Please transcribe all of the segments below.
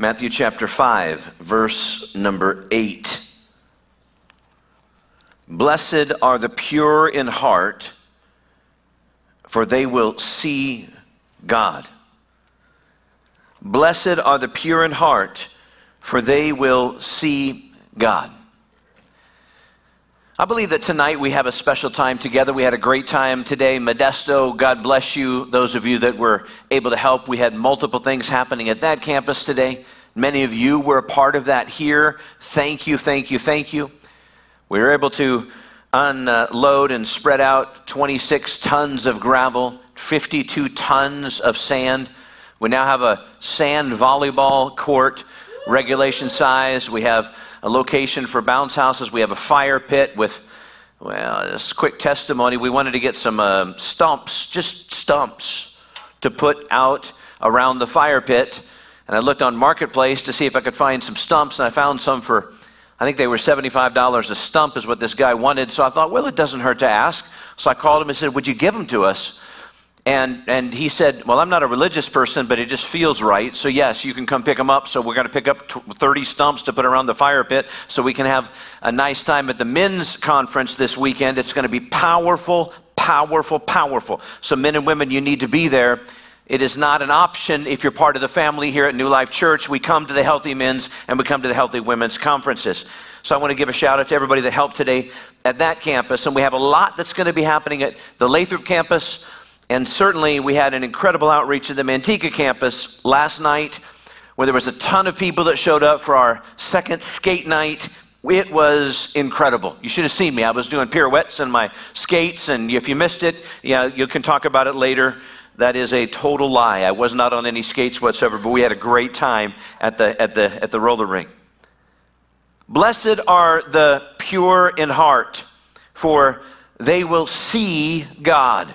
Matthew chapter 5, verse number 8. Blessed are the pure in heart, for they will see God. Blessed are the pure in heart, for they will see God. I believe that tonight we have a special time together. We had a great time today. Modesto, God bless you. Those of you that were able to help, we had multiple things happening at that campus today. Many of you were a part of that here. Thank you, thank you, thank you. We were able to unload and spread out 26 tons of gravel, 52 tons of sand. We now have a sand volleyball court, regulation size. We have a location for bounce houses. We have a fire pit with, well, this quick testimony. We wanted to get some uh, stumps, just stumps, to put out around the fire pit. And I looked on Marketplace to see if I could find some stumps, and I found some for, I think they were $75 a stump, is what this guy wanted. So I thought, well, it doesn't hurt to ask. So I called him and said, Would you give them to us? And, and he said, Well, I'm not a religious person, but it just feels right. So, yes, you can come pick them up. So, we're going to pick up 30 stumps to put around the fire pit so we can have a nice time at the men's conference this weekend. It's going to be powerful, powerful, powerful. So, men and women, you need to be there. It is not an option if you're part of the family here at New Life Church. We come to the Healthy Men's and we come to the Healthy Women's conferences. So I want to give a shout out to everybody that helped today at that campus. And we have a lot that's going to be happening at the Lathrop campus. And certainly, we had an incredible outreach at the Manteca campus last night where there was a ton of people that showed up for our second skate night. It was incredible. You should have seen me. I was doing pirouettes in my skates, and if you missed it, yeah, you can talk about it later. That is a total lie. I was not on any skates whatsoever, but we had a great time at the, at the, at the roller rink. Blessed are the pure in heart, for they will see God.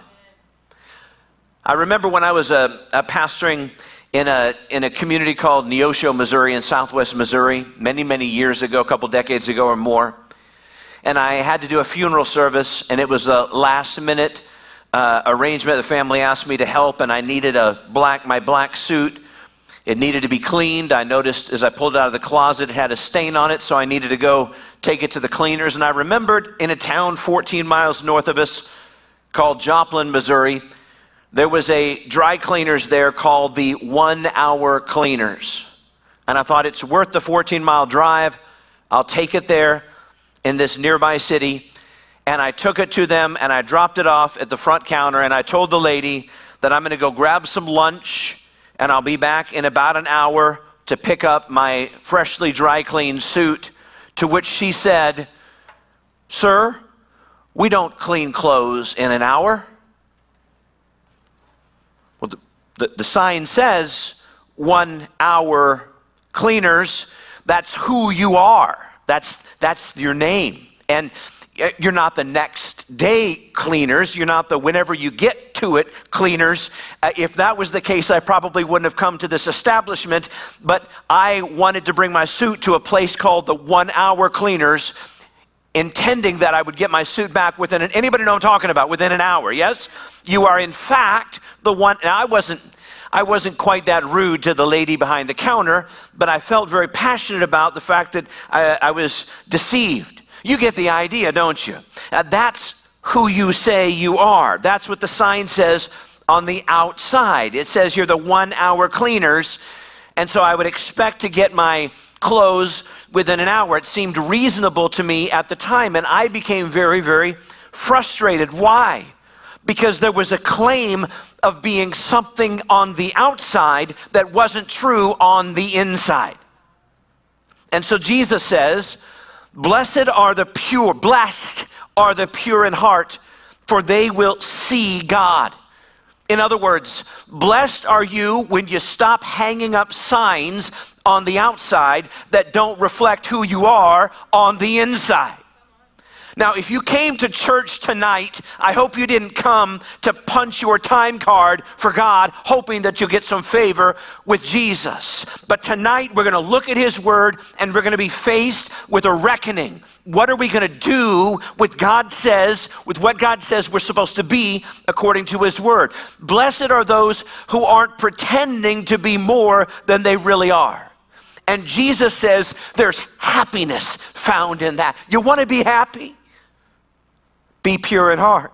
I remember when I was a, a pastoring in a, in a community called Neosho, Missouri, in southwest Missouri, many, many years ago, a couple decades ago or more. And I had to do a funeral service, and it was a last minute uh, arrangement. The family asked me to help, and I needed a black, my black suit. It needed to be cleaned. I noticed as I pulled it out of the closet, it had a stain on it, so I needed to go take it to the cleaners. And I remembered in a town 14 miles north of us called Joplin, Missouri, there was a dry cleaners there called the One Hour Cleaners. And I thought it's worth the 14 mile drive. I'll take it there in this nearby city. And I took it to them and I dropped it off at the front counter. And I told the lady that I'm going to go grab some lunch and I'll be back in about an hour to pick up my freshly dry cleaned suit. To which she said, Sir, we don't clean clothes in an hour. The, the sign says one hour cleaners. That's who you are. That's, that's your name. And uh, you're not the next day cleaners. You're not the whenever you get to it cleaners. Uh, if that was the case, I probably wouldn't have come to this establishment. But I wanted to bring my suit to a place called the One Hour Cleaners intending that I would get my suit back within an, anybody know I'm talking about? Within an hour yes? You are in fact the one now I wasn't I wasn't quite that rude to the lady behind the counter but I felt very passionate about the fact that I, I was deceived. You get the idea don't you? Uh, that's who you say you are. That's what the sign says on the outside. It says you're the one hour cleaners and so I would expect to get my close within an hour. It seemed reasonable to me at the time, and I became very, very frustrated. Why? Because there was a claim of being something on the outside that wasn't true on the inside. And so Jesus says, Blessed are the pure, blessed are the pure in heart, for they will see God. In other words, blessed are you when you stop hanging up signs on the outside that don't reflect who you are on the inside. Now, if you came to church tonight, I hope you didn't come to punch your time card for God, hoping that you'll get some favor with Jesus. But tonight, we're going to look at His Word and we're going to be faced with a reckoning. What are we going to do with God says, with what God says we're supposed to be according to His Word? Blessed are those who aren't pretending to be more than they really are. And Jesus says there's happiness found in that. You want to be happy? Be pure in heart.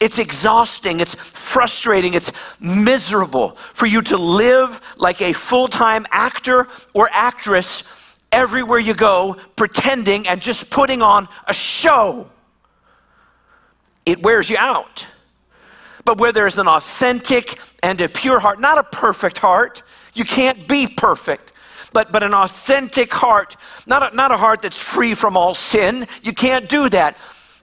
It's exhausting, it's frustrating, it's miserable for you to live like a full time actor or actress everywhere you go, pretending and just putting on a show. It wears you out. But where there's an authentic and a pure heart, not a perfect heart, you can't be perfect, but, but an authentic heart, not a, not a heart that's free from all sin. You can't do that.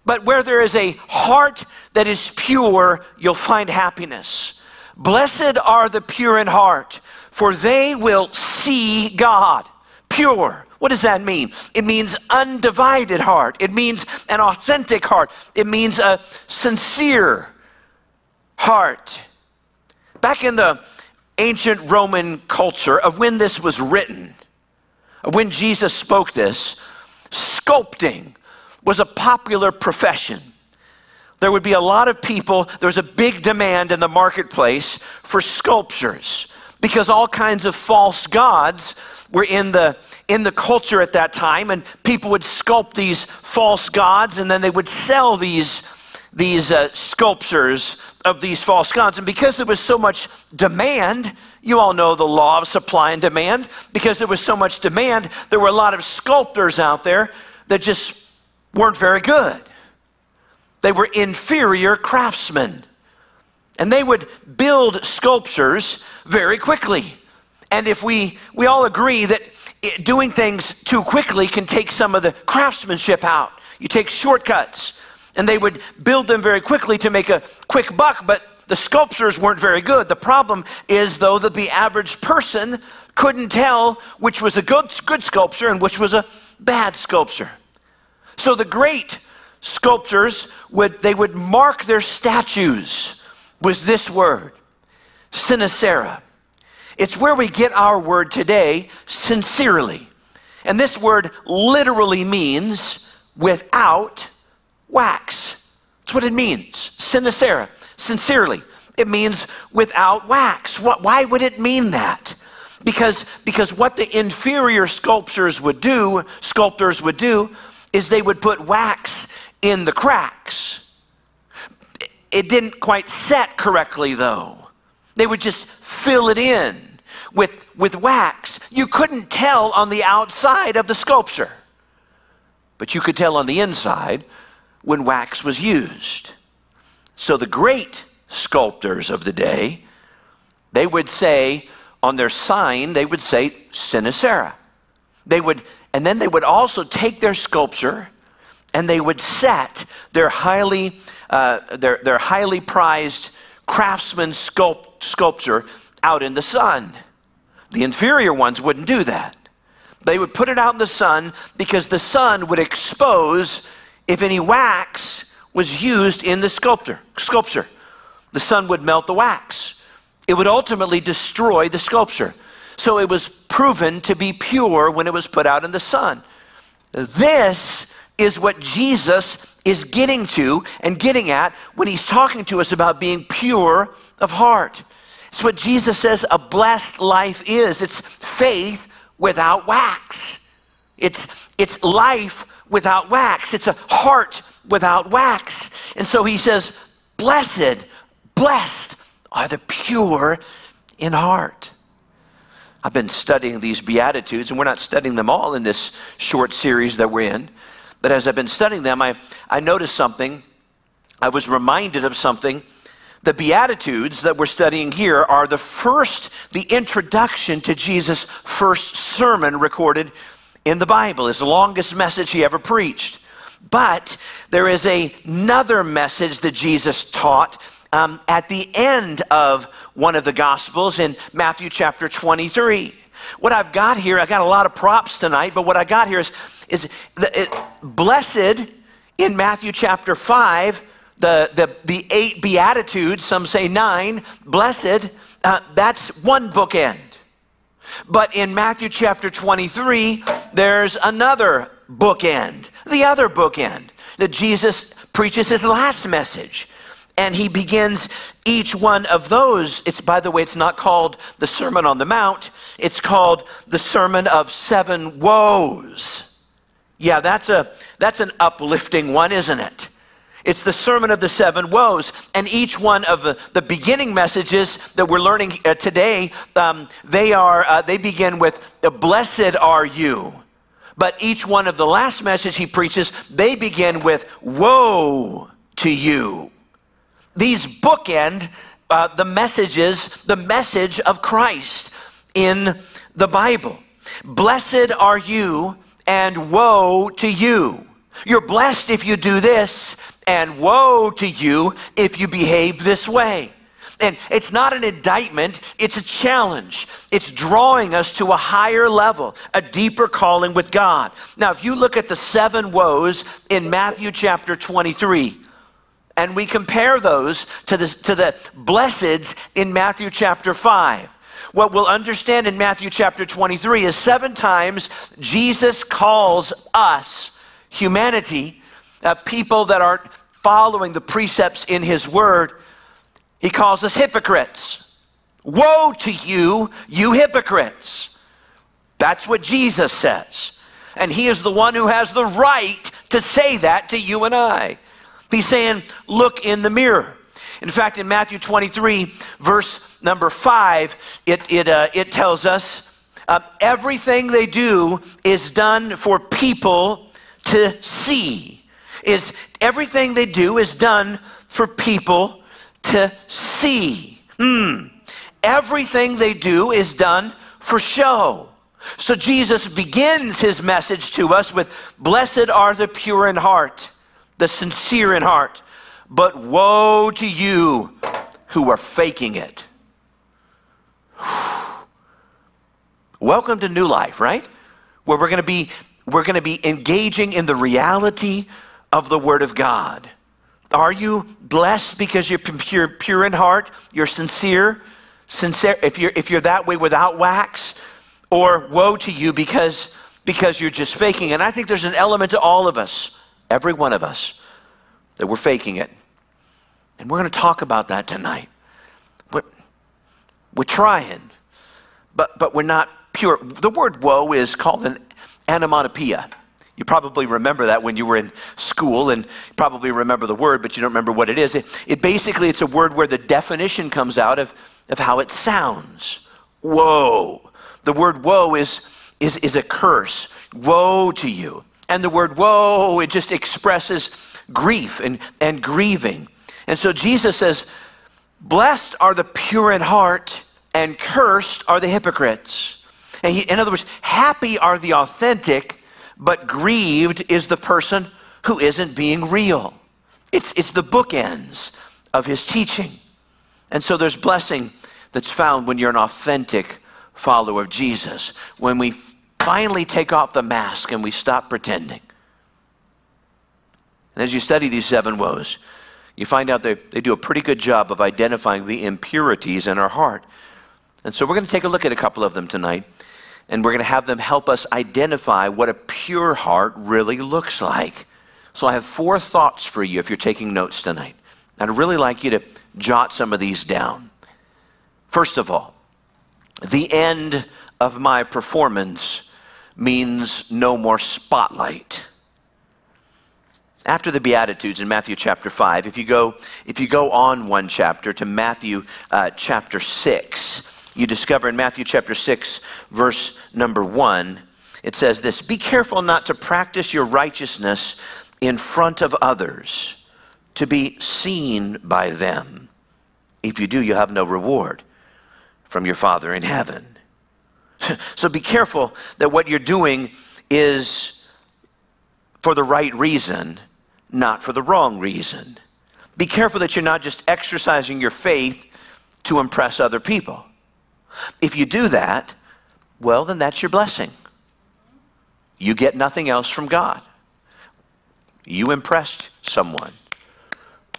But where there is a heart that is pure, you'll find happiness. Blessed are the pure in heart, for they will see God. Pure. What does that mean? It means undivided heart. It means an authentic heart. It means a sincere heart. Back in the ancient Roman culture of when this was written, when Jesus spoke this, sculpting was a popular profession. There would be a lot of people, there was a big demand in the marketplace for sculptures because all kinds of false gods were in the in the culture at that time and people would sculpt these false gods and then they would sell these these uh, sculptures of these false gods and because there was so much demand you all know the law of supply and demand because there was so much demand there were a lot of sculptors out there that just weren't very good. They were inferior craftsmen. And they would build sculptures very quickly. And if we, we all agree that doing things too quickly can take some of the craftsmanship out, you take shortcuts. And they would build them very quickly to make a quick buck, but the sculptures weren't very good. The problem is, though, that the average person couldn't tell which was a good, good sculpture and which was a bad sculpture. So the great sculptors would they would mark their statues with this word, Sincera. It's where we get our word today, sincerely. And this word literally means without wax. That's what it means. Sincera, sincerely. It means without wax. What, why would it mean that? Because, because what the inferior sculptors would do, sculptors would do, is they would put wax in the cracks. It didn't quite set correctly, though. They would just fill it in with, with wax. You couldn't tell on the outside of the sculpture, but you could tell on the inside when wax was used. So the great sculptors of the day, they would say on their sign, they would say Sincera. They would and then they would also take their sculpture and they would set their highly, uh, their, their highly prized craftsman sculpt, sculpture out in the sun. The inferior ones wouldn't do that. They would put it out in the sun because the sun would expose if any wax was used in the sculptor, sculpture. The sun would melt the wax. It would ultimately destroy the sculpture. So it was proven to be pure when it was put out in the sun. This is what Jesus is getting to and getting at when he's talking to us about being pure of heart. It's what Jesus says a blessed life is. It's faith without wax. It's, it's life without wax. It's a heart without wax. And so he says, Blessed, blessed are the pure in heart. I've been studying these Beatitudes, and we're not studying them all in this short series that we're in. But as I've been studying them, I, I noticed something. I was reminded of something. The Beatitudes that we're studying here are the first, the introduction to Jesus' first sermon recorded in the Bible, his longest message he ever preached. But there is a, another message that Jesus taught um, at the end of one of the Gospels in Matthew chapter 23. What I've got here, I got a lot of props tonight, but what I got here is, is the, it, blessed in Matthew chapter 5, the, the, the eight Beatitudes, some say nine, blessed, uh, that's one bookend. But in Matthew chapter 23, there's another bookend, the other bookend, that Jesus preaches his last message. And he begins each one of those. It's, by the way, it's not called the Sermon on the Mount, it's called the Sermon of Seven Woes. Yeah, that's, a, that's an uplifting one, isn't it? It's the Sermon of the Seven Woes. And each one of the, beginning messages that we're learning uh, today, um, they, are, uh, they begin with, Blessed are you. But each one of the last message he preaches, they begin with, Woe to you. These bookend uh, the messages, the message of Christ in the Bible. Blessed are you, and woe to you. You're blessed if you do this, and woe to you if you behave this way. And it's not an indictment, it's a challenge. It's drawing us to a higher level, a deeper calling with God. Now, if you look at the seven woes in Matthew chapter 23, and we compare those to the, to the blesseds in Matthew chapter 5, what we'll understand in Matthew chapter 23 is seven times Jesus calls us, humanity, uh, people that are following the precepts in his word, he calls us hypocrites. Woe to you, you hypocrites. That's what Jesus says. And he is the one who has the right to say that to you and I. He's saying, look in the mirror. In fact, in Matthew 23, verse number 5, it, it, uh, it tells us uh, everything they do is done for people to see. Is everything they do is done for people to see. Mm. Everything they do is done for show. So Jesus begins his message to us with Blessed are the pure in heart, the sincere in heart, but woe to you who are faking it. Welcome to New Life, right? Where we're going to be we're going to be engaging in the reality of the word of God. Are you blessed because you're pure, pure in heart? You're sincere? Sincere if you're if you're that way without wax? Or woe to you because because you're just faking. And I think there's an element to all of us, every one of us, that we're faking it. And we're going to talk about that tonight. We're, we're trying, but but we're not pure. The word woe is called an onomatopoeia. You probably remember that when you were in school and probably remember the word, but you don't remember what it is. It, it basically, it's a word where the definition comes out of, of how it sounds. Woe. The word woe is, is, is a curse. Woe to you. And the word woe, it just expresses grief and, and grieving. And so Jesus says, Blessed are the pure in heart, and cursed are the hypocrites. And he, in other words, happy are the authentic but grieved is the person who isn't being real. It's, it's the bookends of his teaching. And so there's blessing that's found when you're an authentic follower of Jesus, when we finally take off the mask and we stop pretending. And as you study these seven woes, you find out they, they do a pretty good job of identifying the impurities in our heart. And so we're going to take a look at a couple of them tonight and we're going to have them help us identify what a pure heart really looks like. So I have four thoughts for you if you're taking notes tonight. I'd really like you to jot some of these down. First of all, the end of my performance means no more spotlight. After the Beatitudes in Matthew chapter 5, if you go, if you go on one chapter to Matthew uh, chapter 6, you discover in Matthew chapter 6, verse number 1, it says this Be careful not to practice your righteousness in front of others, to be seen by them. If you do, you have no reward from your Father in heaven. so be careful that what you're doing is for the right reason, not for the wrong reason. Be careful that you're not just exercising your faith to impress other people. If you do that, well, then that's your blessing. You get nothing else from God. You impressed someone.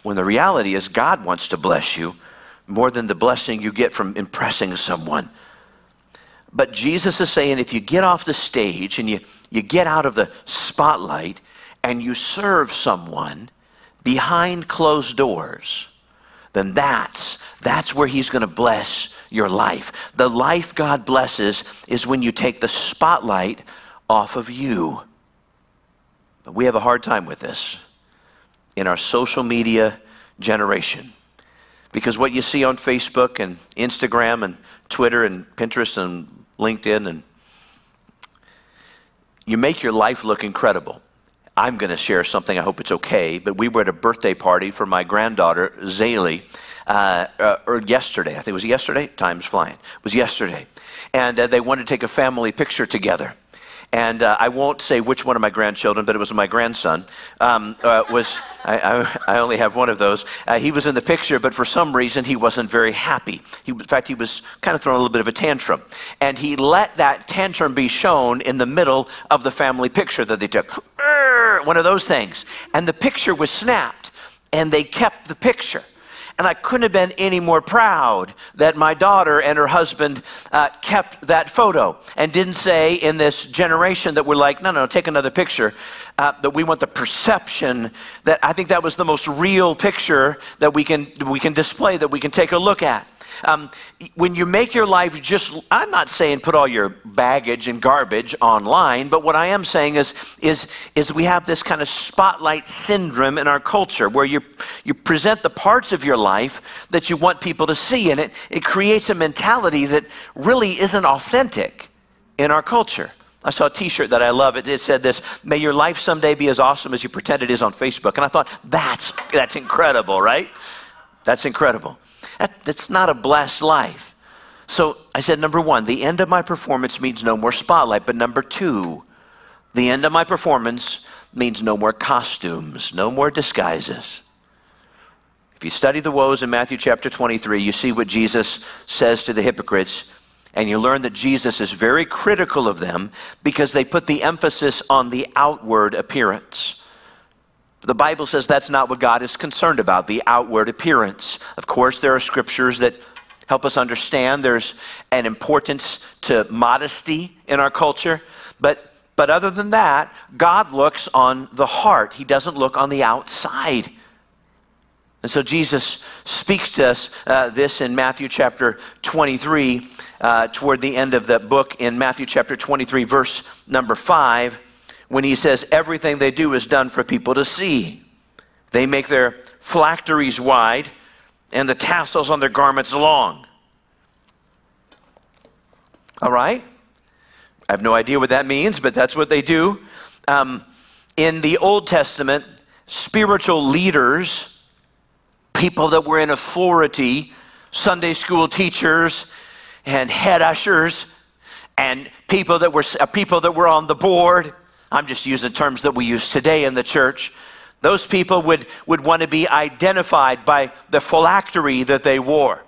When the reality is, God wants to bless you more than the blessing you get from impressing someone. But Jesus is saying if you get off the stage and you, you get out of the spotlight and you serve someone behind closed doors, then that's that's where he's going to bless your life. The life God blesses is when you take the spotlight off of you. But we have a hard time with this in our social media generation. Because what you see on Facebook and Instagram and Twitter and Pinterest and LinkedIn and you make your life look incredible. I'm going to share something. I hope it's okay. But we were at a birthday party for my granddaughter, Zaylee, uh, uh, or yesterday. I think it was yesterday. Time's flying. It was yesterday. And uh, they wanted to take a family picture together and uh, I won't say which one of my grandchildren, but it was my grandson. Um, uh, was I, I, I, only have one of those. Uh, he was in the picture, but for some reason he wasn't very happy. He, in fact, he was kind of throwing a little bit of a tantrum, and he let that tantrum be shown in the middle of the family picture that they took. One of those things, and the picture was snapped, and they kept the picture. And I couldn't have been any more proud that my daughter and her husband uh, kept that photo and didn't say in this generation that we're like, no, no, take another picture. Uh, that we want the perception that I think that was the most real picture that we can, we can display, that we can take a look at. Um, when you make your life just, I'm not saying put all your baggage and garbage online, but what I am saying is, is, is we have this kind of spotlight syndrome in our culture where you, you present the parts of your life that you want people to see, and it, it creates a mentality that really isn't authentic in our culture. I saw a t-shirt that I love. It, it said this, may your life someday be as awesome as you pretend it is on Facebook. And I thought, that's, that's incredible, right? That's incredible. That, that's not a blessed life. So I said, number one, the end of my performance means no more spotlight. But number two, the end of my performance means no more costumes, no more disguises. If you study the woes in Matthew chapter 23, you see what Jesus says to the hypocrites, and you learn that Jesus is very critical of them because they put the emphasis on the outward appearance. The Bible says that's not what God is concerned about, the outward appearance. Of course, there are scriptures that help us understand there's an importance to modesty in our culture, but but other than that, God looks on the heart. He doesn't look on the outside. And so Jesus speaks to us uh, this in Matthew chapter 23, uh, toward the end of the book, in Matthew chapter 23, verse number 5 when he says everything they do is done for people to see. They make their phylacteries wide and the tassels on their garments long. All right? I have no idea what that means, but that's what they do. Um, in the Old Testament, spiritual leaders, people that were in authority, Sunday school teachers and head ushers, and people that were uh, people that were on the board, I'm just using terms that we use today in the church. Those people would, would want to be identified by the phylactery that they wore.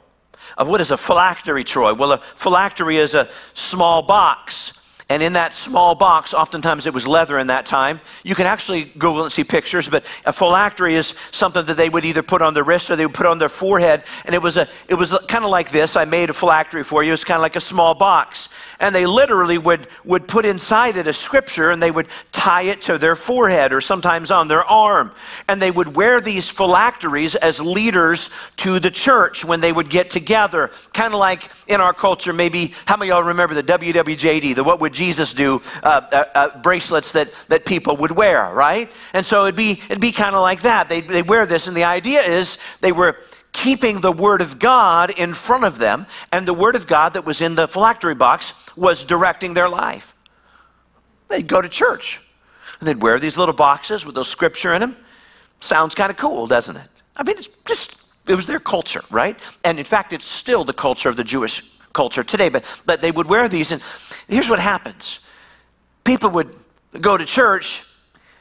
Of what is a phylactery, Troy? Well, a phylactery is a small box and in that small box, oftentimes it was leather in that time. You can actually Google and see pictures, but a phylactery is something that they would either put on their wrist or they would put on their forehead. And it was, a, it was kind of like this. I made a phylactery for you. It's kind of like a small box. And they literally would, would put inside it a scripture and they would tie it to their forehead or sometimes on their arm. And they would wear these phylacteries as leaders to the church when they would get together. Kind of like in our culture, maybe, how many of y'all remember the WWJD, the What Would Jesus do uh, uh, uh, bracelets that, that people would wear, right? And so it'd be, it'd be kind of like that. They, they wear this, and the idea is they were keeping the Word of God in front of them, and the Word of God that was in the phylactery box was directing their life. They'd go to church, and they'd wear these little boxes with those scripture in them. Sounds kind of cool, doesn't it? I mean, it's just, it was their culture, right? And in fact, it's still the culture of the Jewish culture today, but, but they would wear these. And here's what happens people would go to church,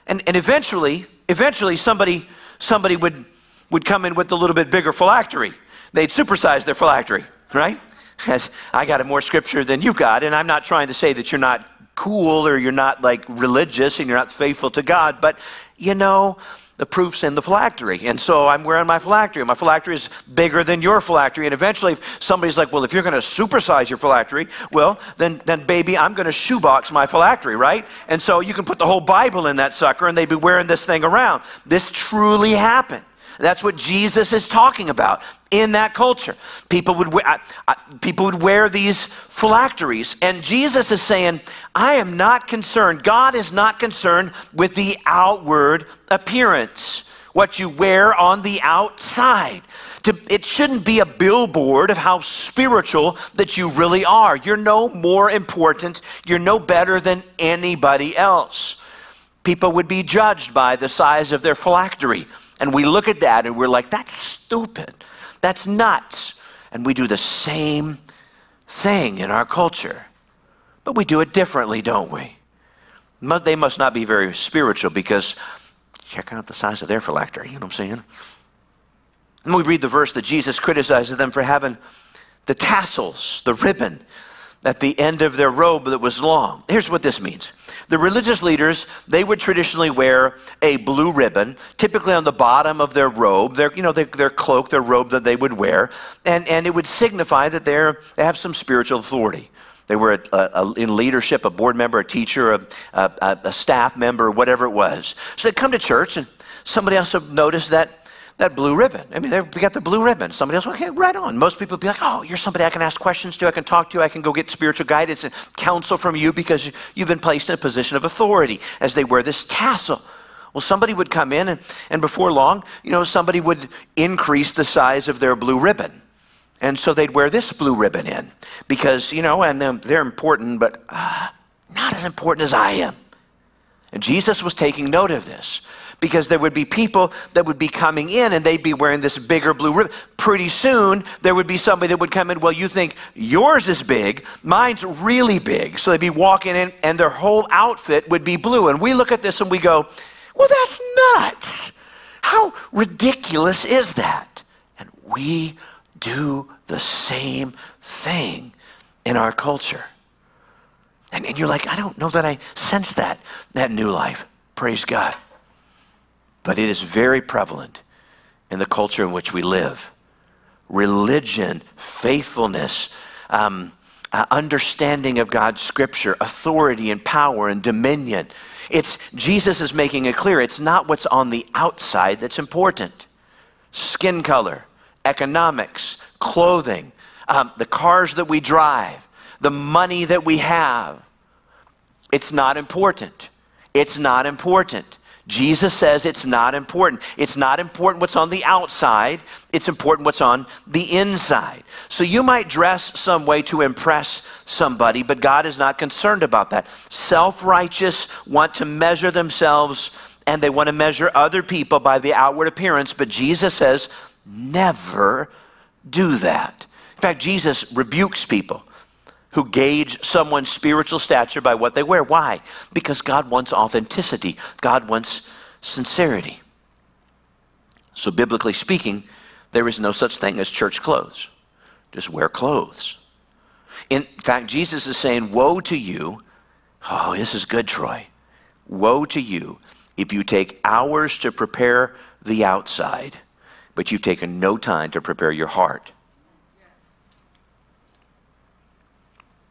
and, and eventually, eventually somebody, somebody would, would come in with a little bit bigger phylactery. They'd supersize their phylactery, right? As I got more scripture than you've got, and I'm not trying to say that you're not cool or you're not like religious and you're not faithful to God, but you know, the proof's in the phylactery. And so I'm wearing my phylactery. My phylactery is bigger than your phylactery. And eventually, somebody's like, well, if you're going to supersize your phylactery, well, then, then baby, I'm going to shoebox my phylactery, right? And so you can put the whole Bible in that sucker and they'd be wearing this thing around. This truly happened. That's what Jesus is talking about in that culture. People would wear, people would wear these phylacteries, and Jesus is saying, I am not concerned. God is not concerned with the outward appearance, what you wear on the outside. It shouldn't be a billboard of how spiritual that you really are. You're no more important, you're no better than anybody else. People would be judged by the size of their phylactery. And we look at that and we're like, that's stupid. That's nuts. And we do the same thing in our culture. But we do it differently, don't we? They must not be very spiritual because check out the size of their phylactery. You know what I'm saying? And we read the verse that Jesus criticizes them for having the tassels, the ribbon, at the end of their robe that was long. Here's what this means. The religious leaders, they would traditionally wear a blue ribbon, typically on the bottom of their robe, their, you know, their, their cloak, their robe that they would wear, and, and it would signify that they're, they have some spiritual authority. They were a, a, in leadership, a board member, a teacher, a, a staff member, whatever it was. So they'd come to church, and somebody else would notice that that blue ribbon. I mean, they got the blue ribbon. Somebody else, okay, right on. Most people would be like, oh, you're somebody I can ask questions to, I can talk to, I can go get spiritual guidance and counsel from you because you've been placed in a position of authority as they wear this tassel. Well, somebody would come in, and, and before long, you know, somebody would increase the size of their blue ribbon. And so they'd wear this blue ribbon in because, you know, and they're, they're important, but uh, not as important as I am. And Jesus was taking note of this because there would be people that would be coming in and they'd be wearing this bigger blue ribbon. Pretty soon, there would be somebody that would come in, well, you think yours is big, mine's really big. So they'd be walking in and their whole outfit would be blue. And we look at this and we go, well, that's nuts. How ridiculous is that? And we do the same thing in our culture. And, and, you're like, I don't know that I sense that, that new life. Praise God but it is very prevalent in the culture in which we live. Religion, faithfulness, um, uh, understanding of God's scripture, authority and power and dominion. It's Jesus is making it clear it's not what's on the outside that's important. Skin color, economics, clothing, um, the cars that we drive, the money that we have. It's not important. It's not important. Jesus says it's not important. It's not important what's on the outside, it's important what's on the inside. So you might dress some way to impress somebody, but God is not concerned about that. Self righteous want to measure themselves and they want to measure other people by the outward appearance, but Jesus says, never do that. In fact, Jesus rebukes people who gauge someone's spiritual stature by what they wear. Why? Because God wants authenticity, God wants sincerity. So, biblically speaking, there is no such thing as church clothes. Just wear clothes. In fact, Jesus is saying, Woe to you. Oh, this is good, Troy. Woe to you if you take hours to prepare the outside, but you've taken no time to prepare your heart.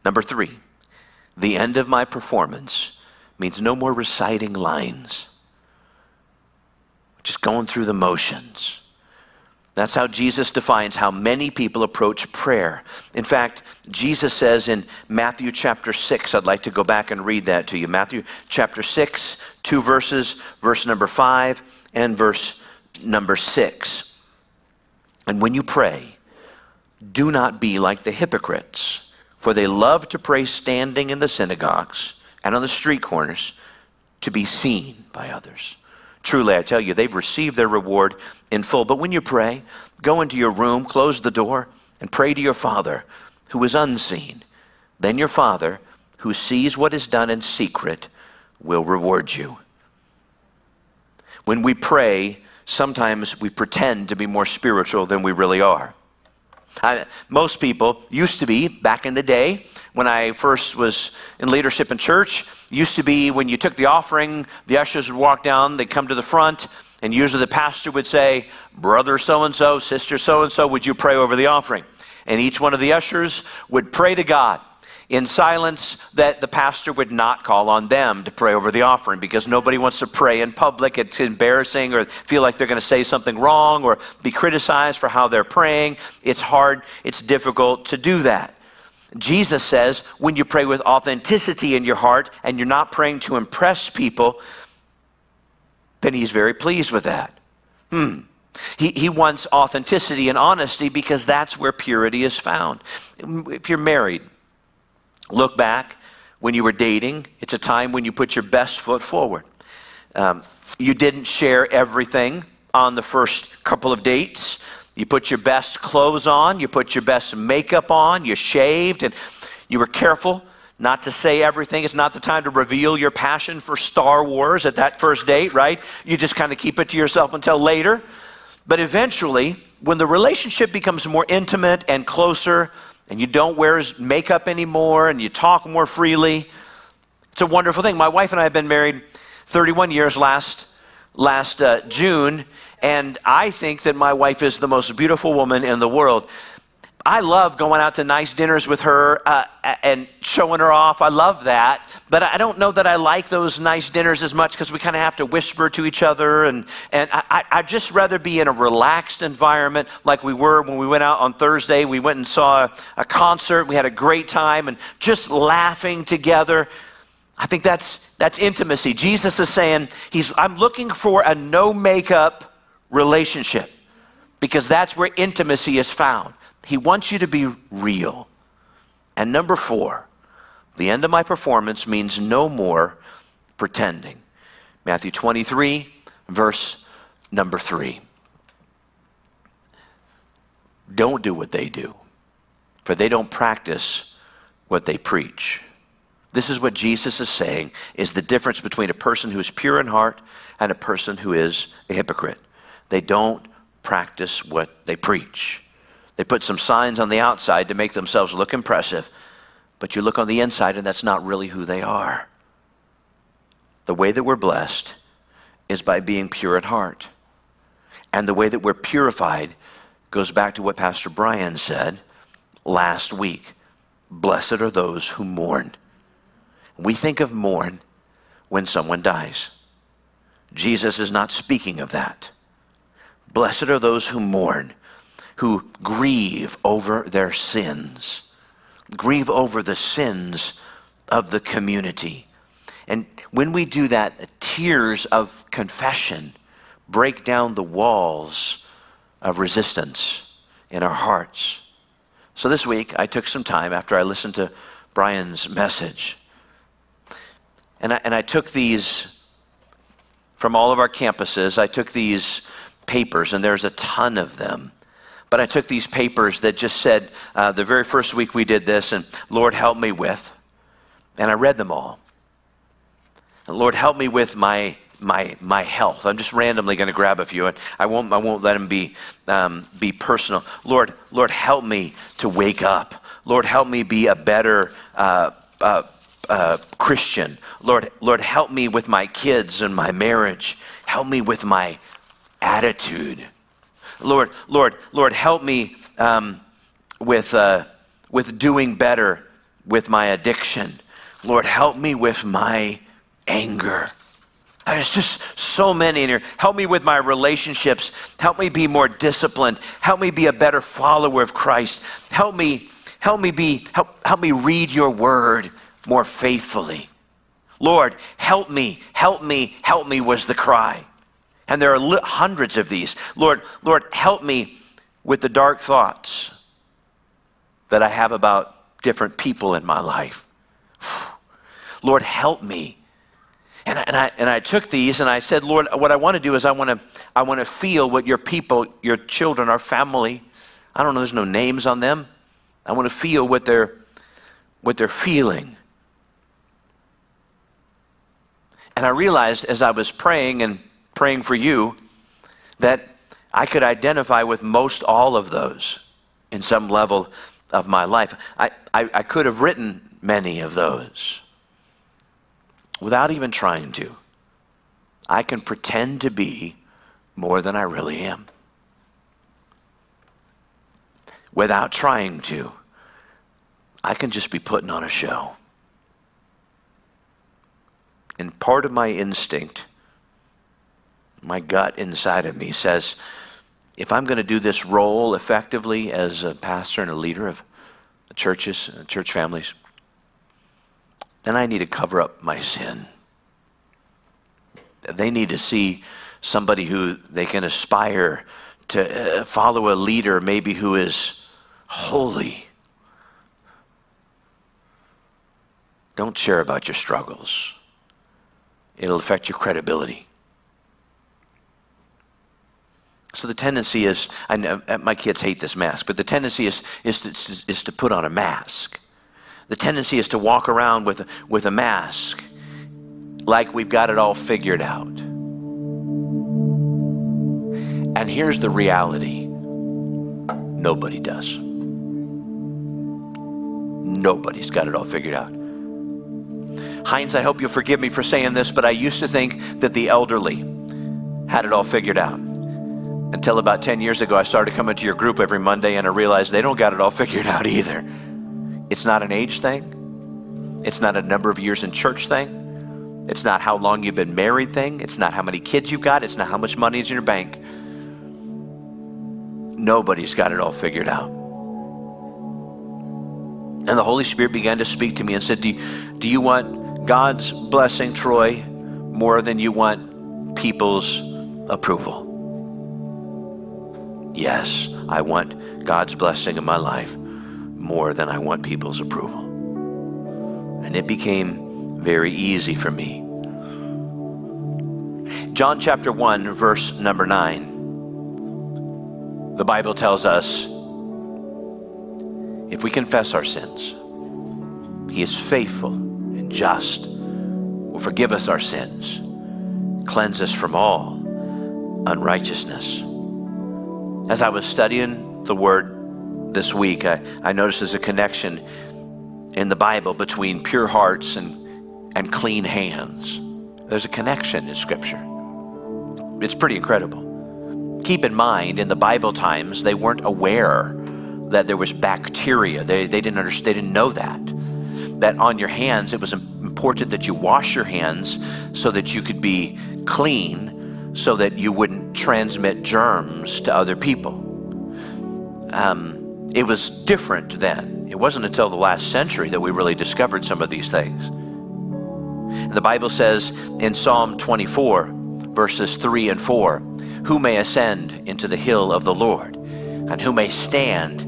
Number three, the end of my performance means no more reciting lines, just going through the motions. That's how Jesus defines how many people approach prayer. In fact, Jesus says in Matthew chapter 6, I'd like to go back and read that to you. Matthew chapter 6, two verses, verse number 5 and verse number 6. And when you pray, do not be like the hypocrites for they love to pray standing in the synagogues and on the street corners to be seen by others. Truly, I tell you, they've received their reward in full. But when you pray, go into your room, close the door, and pray to your Father who is unseen. Then your Father, who sees what is done in secret, will reward you. When we pray, sometimes we pretend to be more spiritual than we really are. I, most people used to be, back in the day, when I first was in leadership in church, used to be when you took the offering, the ushers would walk down, they'd come to the front, and usually the pastor would say, Brother so and so, sister so and so, would you pray over the offering? And each one of the ushers would pray to God in silence that the pastor would not call on them to pray over the offering because nobody wants to pray in public. It's embarrassing or feel like they're going to say something wrong or be criticized for how they're praying. It's hard, it's difficult to do that. Jesus says when you pray with authenticity in your heart and you're not praying to impress people, then he's very pleased with that. Hmm. He, he wants authenticity and honesty because that's where purity is found. If you're married, look back when you were dating. It's a time when you put your best foot forward. Um, you didn't share everything on the first couple of dates. You put your best clothes on, you put your best makeup on, you shaved, and you were careful not to say everything. It's not the time to reveal your passion for Star Wars at that first date, right? You just kind of keep it to yourself until later. But eventually, when the relationship becomes more intimate and closer, and you don't wear makeup anymore and you talk more freely, it's a wonderful thing. My wife and I have been married 31 years last, last uh, June, and I think that my wife is the most beautiful woman in the world. I love going out to nice dinners with her uh, and showing her off. I love that. But I don't know that I like those nice dinners as much because we kind of have to whisper to each other. And, and I, I'd just rather be in a relaxed environment like we were when we went out on Thursday. We went and saw a, a concert. We had a great time and just laughing together. I think that's, that's intimacy. Jesus is saying, he's, I'm looking for a no makeup relationship because that's where intimacy is found. He wants you to be real. And number four, the end of my performance means no more pretending. Matthew 23, verse number three. Don't do what they do, for they don't practice what they preach. This is what Jesus is saying is the difference between a person who is pure in heart and a person who is a hypocrite. They don't practice what they preach. They put some signs on the outside to make themselves look impressive, but you look on the inside and that's not really who they are. The way that we're blessed is by being pure at heart. And the way that we're purified goes back to what Pastor Brian said last week. Blessed are those who mourn. We think of mourn when someone dies. Jesus is not speaking of that. Blessed are those who mourn who grieve over their sins, grieve over the sins of the community. And when we do that, tears of confession break down the walls of resistance in our hearts. So this week, I took some time after I listened to Brian's message. And I, and I took these from all of our campuses, I took these papers, and there's a ton of them. But I took these papers that just said, uh, the very first week we did this, and Lord, help me with. And I read them all. And Lord, help me with my my my health. I'm just randomly going to grab a few, and I won't I won't let them be um, be personal. Lord, Lord, help me to wake up. Lord, help me be a better uh, uh, uh, Christian. Lord, Lord, help me with my kids and my marriage. Help me with my attitude. Lord, Lord, Lord, help me um, with, uh, with doing better with my addiction. Lord, help me with my anger. There's just so many in here. Help me with my relationships. Help me be more disciplined. Help me be a better follower of Christ. Help me, help me be, help, help me read your word more faithfully. Lord, help me, help me, help me was the cry. And there are hundreds of these. Lord, Lord, help me with the dark thoughts that I have about different people in my life. Lord, help me. And I, and, I, and I took these and I said, Lord, what I want to do is I want to, I want to feel what your people, your children, our family, I don't know, there's no names on them. I want to feel what they're, what they're feeling. And I realized as I was praying and praying for you that I could identify with most all of those in some level of my life. I, I, I could have written many of those without even trying to. I can pretend to be more than I really am without trying to. I can just be putting on a show. And part of my instinct, my gut inside of me says, if I'm going to do this role effectively as a pastor and a leader of churches, church families, then I need to cover up my sin. They need to see somebody who they can aspire to uh, follow a leader, maybe who is holy. Don't share about your struggles, it'll affect your credibility. So the tendency is, I know uh, my kids hate this mask, but the tendency is, is, to, is to put on a mask. The tendency is to walk around with, with a mask like we've got it all figured out. And here's the reality nobody does. Nobody's got it all figured out. Heinz, I hope you'll forgive me for saying this, but I used to think that the elderly had it all figured out. Until about 10 years ago, I started coming to your group every Monday and I realized they don't got it all figured out either. It's not an age thing, it's not a number of years in church thing, it's not how long you've been married thing, it's not how many kids you've got, it's not how much money is in your bank. Nobody's got it all figured out. And the Holy Spirit began to speak to me and said, Do you, do you want God's blessing, Troy, more than you want people's approval? Yes, I want God's blessing in my life more than I want people's approval. And it became very easy for me. John chapter 1, verse number 9, the Bible tells us if we confess our sins, He is faithful and just, will forgive us our sins, cleanse us from all unrighteousness. As I was studying the Word this week, I, I noticed there's a connection in the Bible between pure hearts and, and clean hands. There's a connection in Scripture. It's pretty incredible. Keep in mind, in the Bible times, they weren't aware that there was bacteria. They, they didn't understand, they didn't know that. That on your hands, it was important that you wash your hands so that you could be clean so that you wouldn't transmit germs to other people. Um, it was different then. It wasn't until the last century that we really discovered some of these things. And the Bible says in Psalm 24, verses 3 and 4 Who may ascend into the hill of the Lord, and who may stand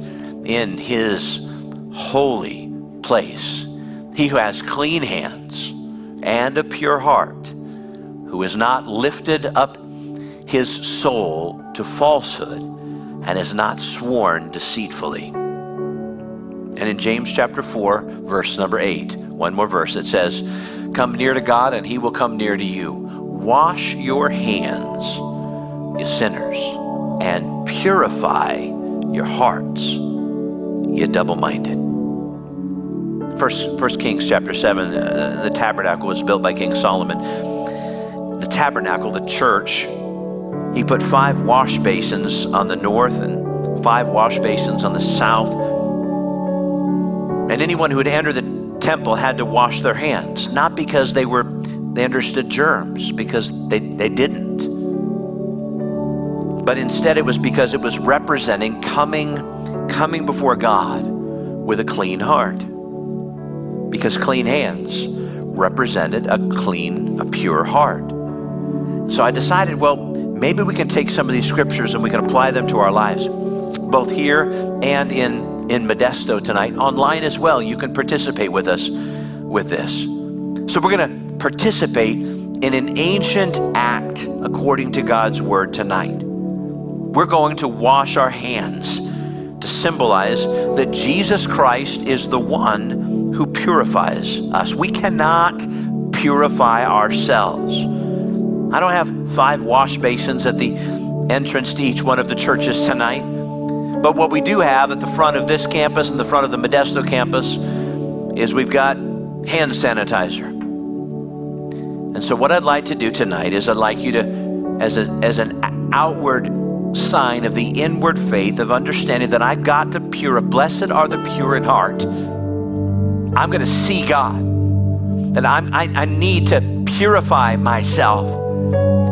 in his holy place? He who has clean hands and a pure heart who has not lifted up his soul to falsehood and has not sworn deceitfully. And in James chapter 4, verse number 8, one more verse, it says, Come near to God and he will come near to you. Wash your hands, you sinners, and purify your hearts, you double minded. First, First Kings chapter 7, uh, the tabernacle was built by King Solomon the tabernacle, the church, he put five wash basins on the north and five wash basins on the south. And anyone who would enter the temple had to wash their hands, not because they were they understood germs, because they, they didn't. But instead it was because it was representing coming coming before God with a clean heart. Because clean hands represented a clean, a pure heart. So I decided, well, maybe we can take some of these scriptures and we can apply them to our lives, both here and in, in Modesto tonight, online as well. You can participate with us with this. So we're going to participate in an ancient act according to God's word tonight. We're going to wash our hands to symbolize that Jesus Christ is the one who purifies us. We cannot purify ourselves. I don't have five wash basins at the entrance to each one of the churches tonight. But what we do have at the front of this campus and the front of the Modesto campus is we've got hand sanitizer. And so, what I'd like to do tonight is I'd like you to, as, a, as an outward sign of the inward faith of understanding that I've got to pure, blessed are the pure in heart, I'm going to see God, that I'm, I, I need to purify myself.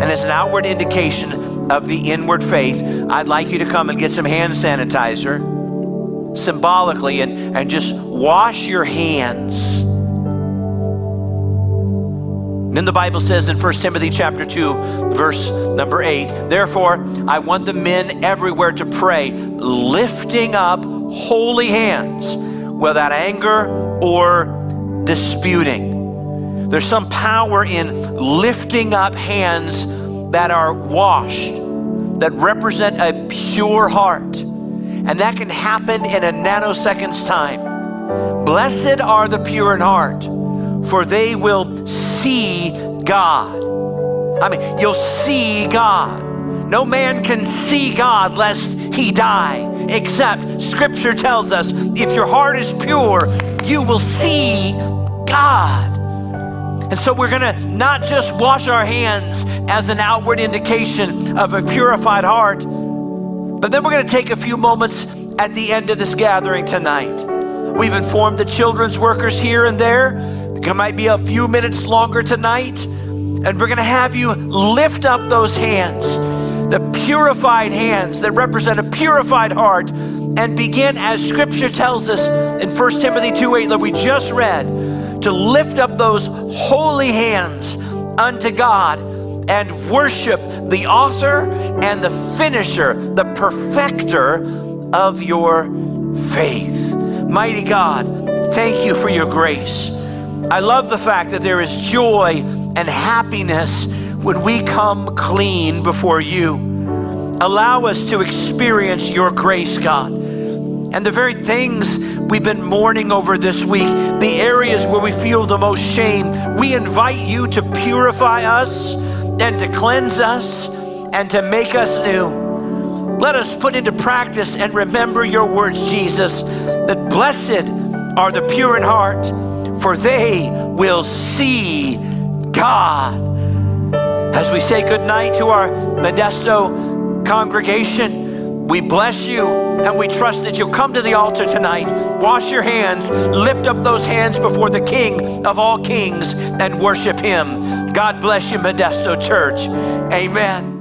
And as an outward indication of the inward faith, I'd like you to come and get some hand sanitizer symbolically and, and just wash your hands. Then the Bible says in 1 Timothy chapter 2, verse number 8, therefore I want the men everywhere to pray, lifting up holy hands without anger or disputing. There's some power in lifting up hands that are washed, that represent a pure heart. And that can happen in a nanosecond's time. Blessed are the pure in heart, for they will see God. I mean, you'll see God. No man can see God lest he die, except Scripture tells us if your heart is pure, you will see God. And so we're going to not just wash our hands as an outward indication of a purified heart, but then we're going to take a few moments at the end of this gathering tonight. We've informed the children's workers here and there. It might be a few minutes longer tonight. And we're going to have you lift up those hands the purified hands that represent a purified heart and begin, as scripture tells us in 1 Timothy 2 8 that we just read, to lift up those holy hands unto God and worship the author and the finisher, the perfecter of your faith. Mighty God, thank you for your grace. I love the fact that there is joy and happiness when we come clean before you. Allow us to experience your grace, God. And the very things we've been mourning over this week, the areas where we feel the most shame, we invite you to purify us and to cleanse us and to make us new. Let us put into practice and remember your words, Jesus, that blessed are the pure in heart, for they will see God. As we say goodnight to our Modesto congregation, we bless you and we trust that you'll come to the altar tonight, wash your hands, lift up those hands before the King of all kings, and worship him. God bless you, Modesto Church. Amen.